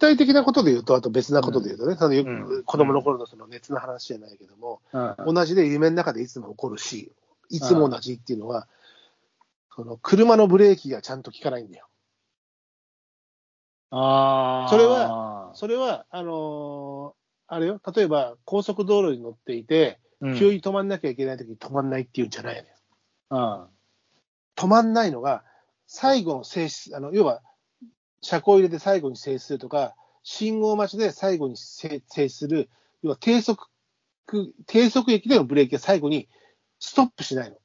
体的なことで言うと、あと別なことで言うとね、そのようん子供の頃のその熱の話じゃないけども、うん同じで夢の中でいつも起こるし、いつも同じっていうのは、その車のブレーキがちゃんと効かないんだよ。ああ。それは、それは、あのーあれよ、例えば高速道路に乗っていて、うん、急に止まんなきゃいけないときに止まんないっていうんじゃないのよ。うん。止まんないのが、最後の静止、あの要は、車庫入れで最後に静止するとか、信号待ちで最後に静静止する、要は低速、低速駅でのブレーキが最後にストップしないの。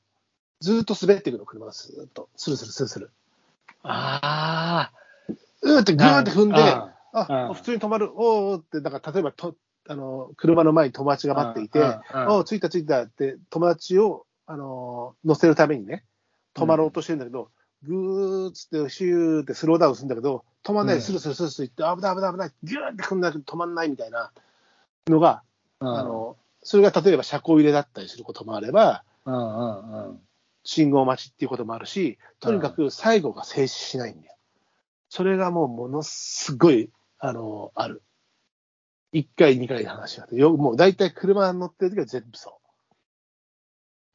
ずーっと滑っていくの、車がスーッと。スルスルスルスル。あうーってぐーって踏んで、ああ、うん普通に止まる、おーって、だから例えばと、あの、車の前に友達が待っていて、おー着いた着いたって、友達を、あのー乗せるためにね、止まろうとしてるんだけど、ぐーっつって、シューってスローダウンするんだけど、止まんない、うんスルスルスルスルって、危ない危ない危ない、ギューって踏んだけど止まんないみたいなのが、あ。あの、それが例えば車庫入れだったりすることもあれば、うんうんうん。信号待ちっていうこともあるし、とにかく最後が静止しないんだよ。それがもうものすごい、あの、ある。1回、2回の話があって、よもう大体車乗ってる時は全部そ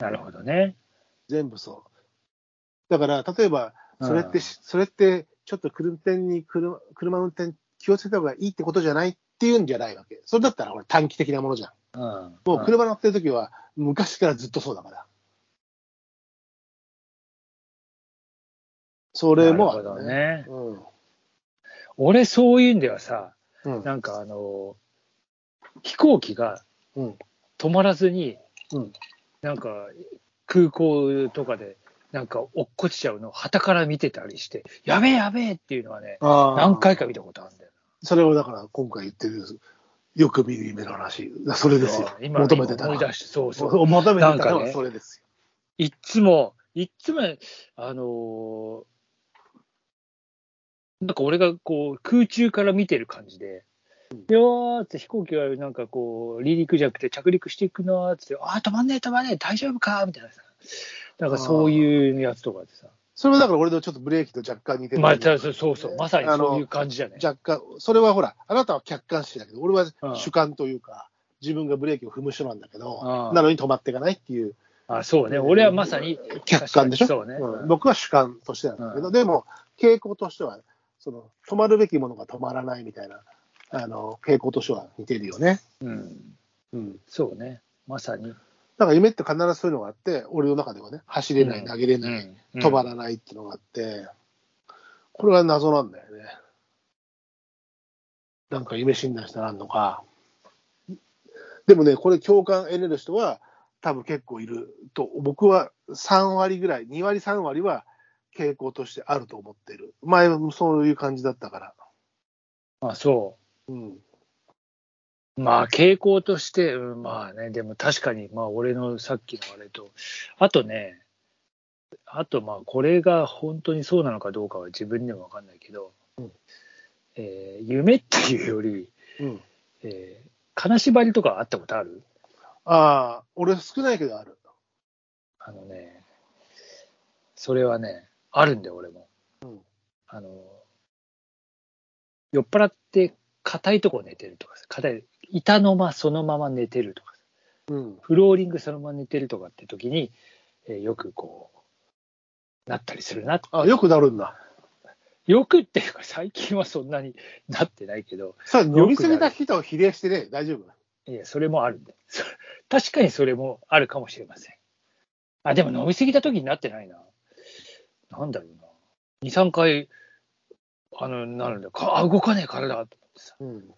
う。なるほどね。全部そう。だから、例えば、それって、うんそれって、ちょっと車運転に車、車運転気をつけた方がいいってことじゃないっていうんじゃないわけ。それだったら、これ短期的なものじゃん。うん。もう車乗ってる時は、昔からずっとそうだから。それもあるなるほどね。うん。俺、そういうんではさ、うん。なんかあの、飛行機がうん。止まらずに、うんなんか空港とかで、なんか落っこちちゃうのを旗から見てたりして、やべえやべえっていうのはね、何回か見たことあるんだよ。それをだから今回言ってる、よく見る夢の話。それですよ。今求めてた思い出して、そうそう。求めてたのはそれですいっつも、いっつも、あのーなんか俺がこう空中から見てる感じで、よーって飛行機がなんかこう離陸じゃなくて着陸していくなーって、あー止まんねえ止まんねえ大丈夫かみたいなさ。なんかそういうやつとかでさ。よ。それはだから俺のちょっとブレーキと若干似てる。まあ、そうそうそう、まさにそういう感じじゃね。若干、それはほら、あなたは客観視だけど、俺はうん主観というか、自分がブレーキを踏む人なんだけど、うんなのに止まっていかないっていうあそうね、俺はまさに客観でしょ？そうね。うん僕は主観としてなんだけど、うんでも、傾向としては、その、止まるべきものが止まらないみたいな、あの、傾向としては似てるよね。うん、うん。そうね、まさに。だから夢って必ずそういうのがあって、俺の中ではね、走れない、うん投げれない、うん止まらないっていうのがあって、これは謎なんだよね。なんか夢診断したらあんのか。でもね、これ共感得れる人は多分結構いると、僕は3割ぐらい、2割3割は傾向としてあると思ってる。前もそういう感じだったから。あそうん。う。まあ、傾向として、うんまあね、でも確かに、まあ、俺のさっきのあれと、あとね、あと、まあ、これが本当にそうなのかどうかは自分でも分かんないけど、うんえー夢っていうより、うん。えー金縛りとかあったことある？ああ、俺少ないけどある。あのね、それはね、あるんだよ、俺も。うんあの、酔っ払って硬いとこ寝てるとかさ、硬い、板の間そのまま寝てるとかさ、うん。フローリングそのまま寝てるとかって時に、えーよくこう、なったりするな。あ、よくなるんだ。よくっていうか、最近はそんなになってないけど、さあ、飲みすぎた人を比例してね、大丈夫？いや、それもあるんで。そ 確かにそれもあるかもしれません。あ、でも飲みすぎた時になってないな。なんだろうな。2、3回、あの、なるんだ。かあ、動かねえ体と思ってさ。うん。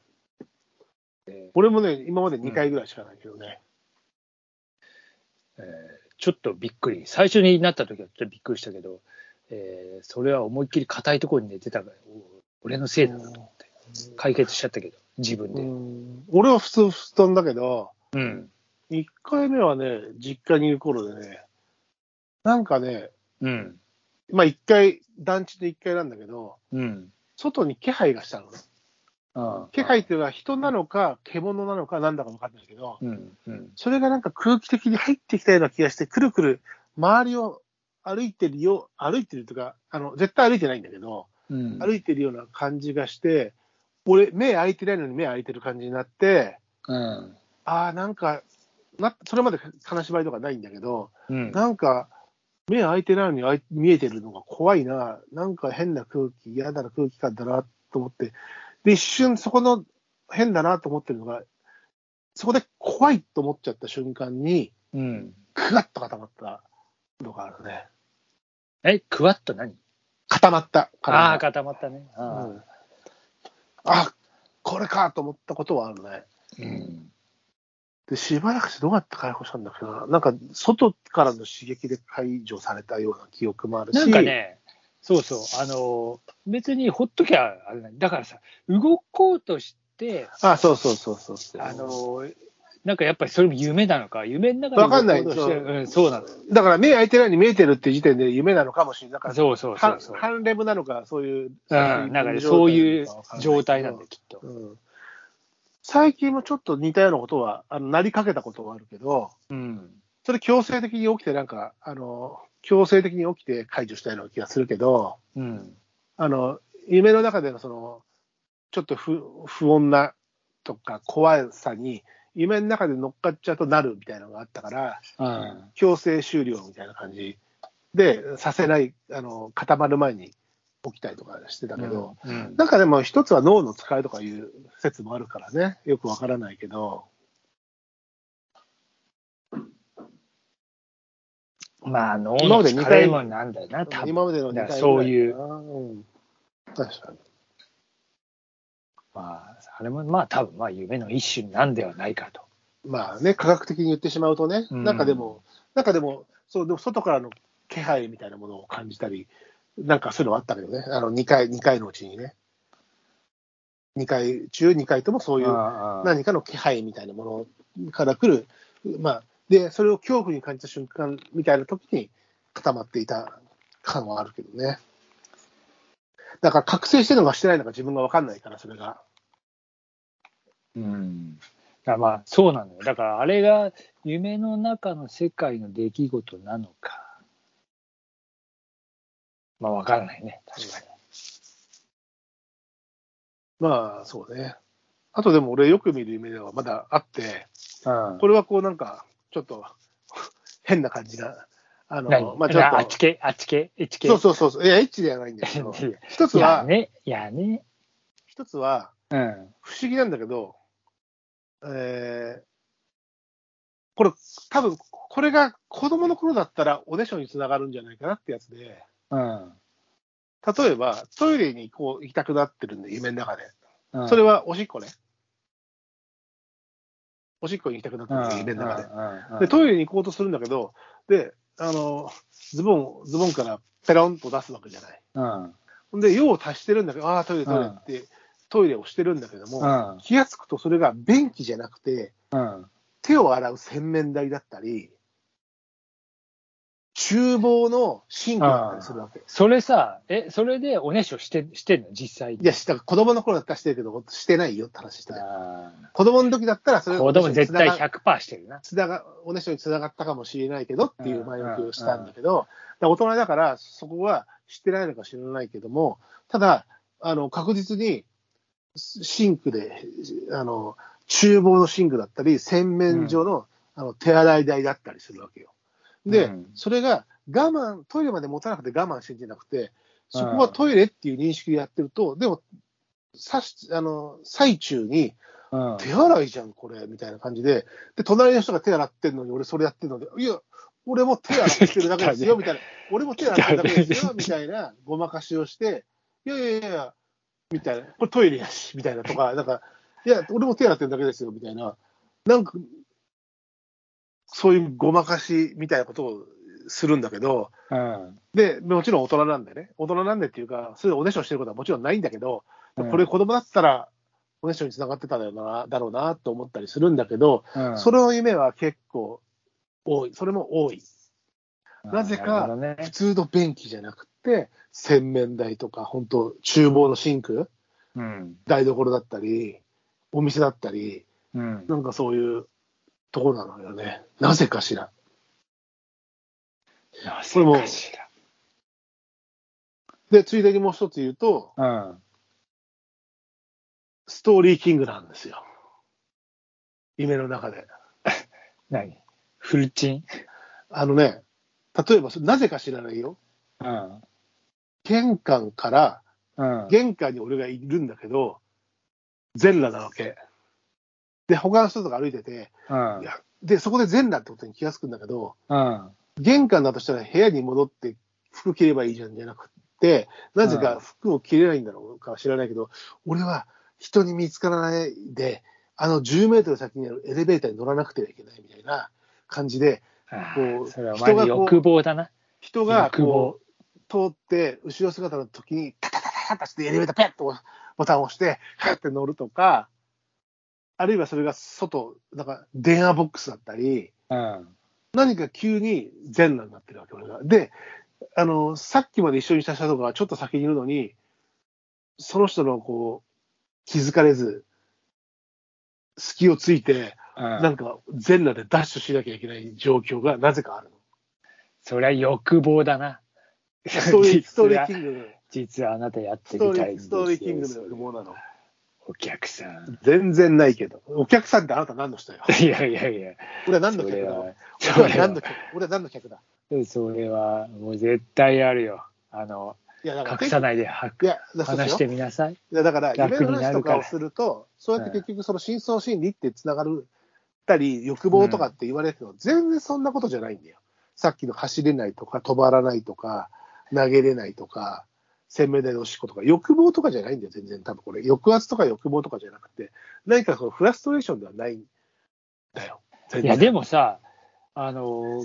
え俺もね、今まで2回ぐらいしかないけどね。ーえーちょっとびっくり。最初になった時はちょっとびっくりしたけど、えーそれは思いっきり硬いところに寝てたから、お俺のせいだなと思って。解決しちゃったけど、自分うで。ん俺は普通布団だけど、うん。1回目はね、実家にいる頃でね、なんかね、うん。まあ1回、団地で1回なんだけど、うん。外に気配がしたのね。気配っていうのは人なのか、獣なのか、なんだか分かんないけど、うん。うん。それがなんか空気的に入ってきたような気がして、くるくる周りを歩いてるよ、歩いてるとか、あの、絶対歩いてないんだけど、うん。歩いてるような感じがして、俺、目開いてないのに目開いてる感じになって、うん。ああ、なんかな、それまで金縛りとかないんだけど、うん。なんか、目開いてないのに見えてるのが怖いな、なんか変な空気、嫌だな空気感だなと思って、で、一瞬そこの変だなと思ってるのが、そこで怖いと思っちゃった瞬間に、うん。くわっと固まったのがあるね。え、クワッと何？固まった。ああ、固まったね。あうんあ、これかと思ったことはあるね。ーうん。で、しばらくしてどうやって解放したんだっけな。なんか、外からの刺激で解除されたような記憶もあるし。なんかね、そうそう、あの、別にほっときゃあれない。だからさ、動こうとして、あ、そうそうそうそうそう。あの、なんかやっぱりそれも夢なのか、夢の中でわかんない動こうとしてるうん、そうなの。だから目開いてないのに見えてるって時点で夢なのかもしれない。だからそうそうそうそう。ハンレムなのか、そういう。うん、なんかね、そういう状態なんだよ、きっと。うん最近もちょっと似たようなことは、あの、なりかけたことはあるけど、うん。それ強制的に起きて、なんか、あの、強制的に起きて解除したような気がするけど、うん。あの、夢の中でのその、ちょっと不不穏なとか怖さに、夢の中で乗っかっちゃうとなるみたいなのがあったから、うん。強制終了みたいな感じで、させない、あの、固まる前に起きたりとかしてたけど、うん。なんかでも一つは脳の使いとかいう説もあるからね、よくわからないけど、まあ、脳今のまで二回疲れもなんだよな、多分。今までのだから二回そういううん。確かに。まあ、あれも、まあ、多分まあ、夢の一種なんではないかと。まあね、科学的に言ってしまうとね、うんなんかでも、なんかでも、そう、でも外からの気配みたいなものを感じたり、なんかそういうのはあったけどね、あの2回、2回のうちにね。2回中2回ともそういう何かの気配みたいなものから来る、まあ、で、それを恐怖に感じた瞬間みたいな時に固まっていた感はあるけどね。だから覚醒してるのかしてないのか自分が分かんないから、それが。うん。だまあ、そうなのよ。だから、あれが夢の中の世界の出来事なのか。まあ、わからないね。確かに。まあ、そうね。あとでも俺よく見る夢ではまだあって、うん。これはこうなんか、ちょっと 変な感じな、あの、何？まあちょっと、あっち系？あっち系？エッチ系？そうそうそうそう、いや、エッチではないんだけど、一つは、ね。いやね。一つは、うん。不思議なんだけど、えー、これ、多分これが子供の頃だったらおねしょにつながるんじゃないかなってやつで、うん。例えばトイレにこう行きたくなってるんで、夢の中で。うんそれはおしっこね。おしっこに行きたくなってうんるんで、夢の中で。で、トイレに行こうとするんだけど、で、あの、ズボン、ズボンからペロンと出すわけじゃない。うん。で、用を足してるんだけど、ああ、トイレ、トイレって、トイレをしてるんだけども、うん。気がつくとそれが便器じゃなくて、うん。手を洗う洗面台だったり、厨房のシンクだったりするわけ。それさ、え、それでおねしょして、してんの？実際に。いや、した子供の頃だったらしてるけど、してないよって話してた子供の時だったら、それー子供絶対つなが100%してるな。つながおねしょにつながったかもしれないけどっていう前置きをしたんだけど、大人だから、そこは知ってないのか知らないけども、ただ、あの確実にシンクで、あの厨房のシンクだったり、洗面所の,、あの手洗い台だったりするわけよ。で、うん。それが我慢、トイレまで持たなくて我慢してんじゃなくて、そこはトイレっていう認識でやってると、でも、さしあの最中に、うん。手洗いじゃん、これ、みたいな感じで、で、隣の人が手洗ってんのに、俺それやってるので、いや、俺も手洗ってるだけですよ、みたいな、俺も手洗ってるだけですよ、みたいなごまかしをして、いやいやいや、みたいな、これトイレやし、みたいなとか、なんか、いや、俺も手洗ってるだけですよ、みたいな、なんか、そういうごまかしみたいなことをするんだけど、うん。で、もちろん大人なんでね、大人なんでっていうか、そういうおねしょしてることはもちろんないんだけど、うんこれ子供だったら、おねしょにつながってただろうな、だろうなと思ったりするんだけど、うんそれの夢は結構多い、それも多い。なぜか普通の便器じゃなくて、洗面台とか、本当厨房のシンク、うん。台所だったり、お店だったり、うん。なんかそういうところなのよね。なぜかしら。なぜこれもかしで、ついでにもう一つ言うと、ら。ストーリーキングなんですよ。夢の中で。何？フルチン？あのね、例えば、なぜか知らないよ。うん。玄関から、うん。玄関に俺がいるんだけど、全裸なわけ。で、他の人とか歩いてて、うんい。やで、そこで全裸ってことに気がつくんだけど、うん。玄関だとしたら部屋に戻って服着ればいいじゃんじゃなくて、なぜか服を着れないんだろうかは知らないけど、俺は人に見つからないで、あの10メートル先にあるエレベーターに乗らなくてはいけないみたいな感じで、あこうあそれはお人が欲望だな。人がこう通って、後ろ姿の時に、タタタタタタしてエレベーターペッとボタンを押して、カッて乗るとか、あるいはそれが外、なんか電話ボックスだったり、うん。何か急に全裸になってるわけ、俺が。で、あの、さっきまで一緒にした人がちょっと先にいるのに、その人のこう、気づかれず、隙をついて、うん。なんか全裸でダッシュしなきゃいけない状況がなぜかあるの。それは欲望だな。ストーリー、ストーリー実はキングの、実はあなたやってみたいんですストーリーキングのよ欲望なの。お客さん。全然ないけど。お客さんってあなた何の人よ？いやいやいや、俺は何の客だ？俺は何の客？俺は何の客だ？それはもう絶対あるよ。あの、いや、だから、隠さないで話してみなさい。いやだから、楽夢の話とかをすると、そうやって結局その深層心理ってつながるたり、欲望とかって言われるけど、全然そんなことじゃないんだよ。さっきの走れないとか、止まらないとか、投げれないとか、洗面台のおしっことか、欲望とかじゃないんだよ、全然。多分これ、抑圧とか欲望とかじゃなくて、何かそのフラストレーションではないんだよ。いや、でもさ、あの、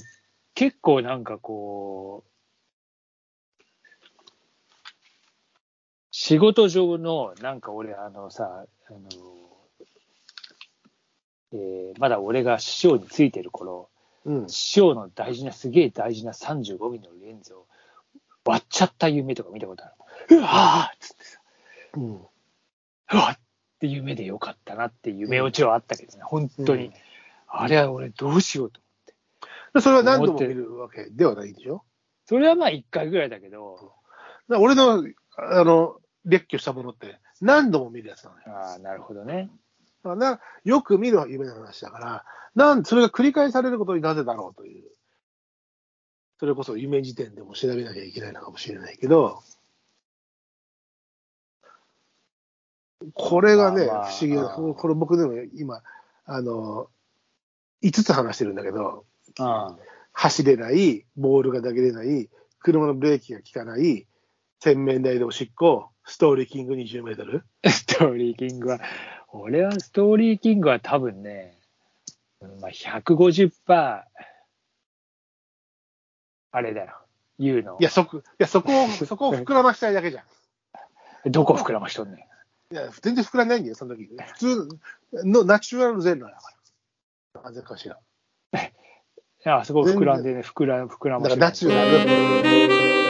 結構なんかこう、仕事上の、なんか俺、あのさ、あの、えーまだ俺が師匠についてる頃、うん。師匠の大事な、すげえ大事な35ミリのレンズを割っちゃった夢とか見たことある。うわーっつってさ、うん。うわっって夢でよかったなっていう夢落ちはあったけどね、本当に。うんあれは俺どうしようと。でそれは何度も見るわけではないんでしょ？それはまあ1回ぐらいだけど、俺の、あの、列挙したものって何度も見るやつなのよ。ああ、なるほどね。だからよく見る夢の話だから、なんそれが繰り返されることになぜだろうという。それこそ夢時点でも調べなきゃいけないのかもしれないけど、これがね、不思議な、うんこれ僕でも今、あの、5つ話してるんだけど、うん。走れない、ボールが投げれない、車のブレーキが効かない、洗面台でおしっこ、ストーリーキング20メートル。ストーリーキングは、俺はストーリーキングは多分ね、うんまあ、150%、あれだよ。言うのい。や、そこ、いや、そこを、そこを膨らましたいだけじゃん。どこ膨らましとんねん。いや、全然膨らんないんだよ、その時。普通のナチュラル全裸だから。なぜかしら。いや、あそこ膨らんでね、膨ら、膨らまだからしとんねんナチュラル。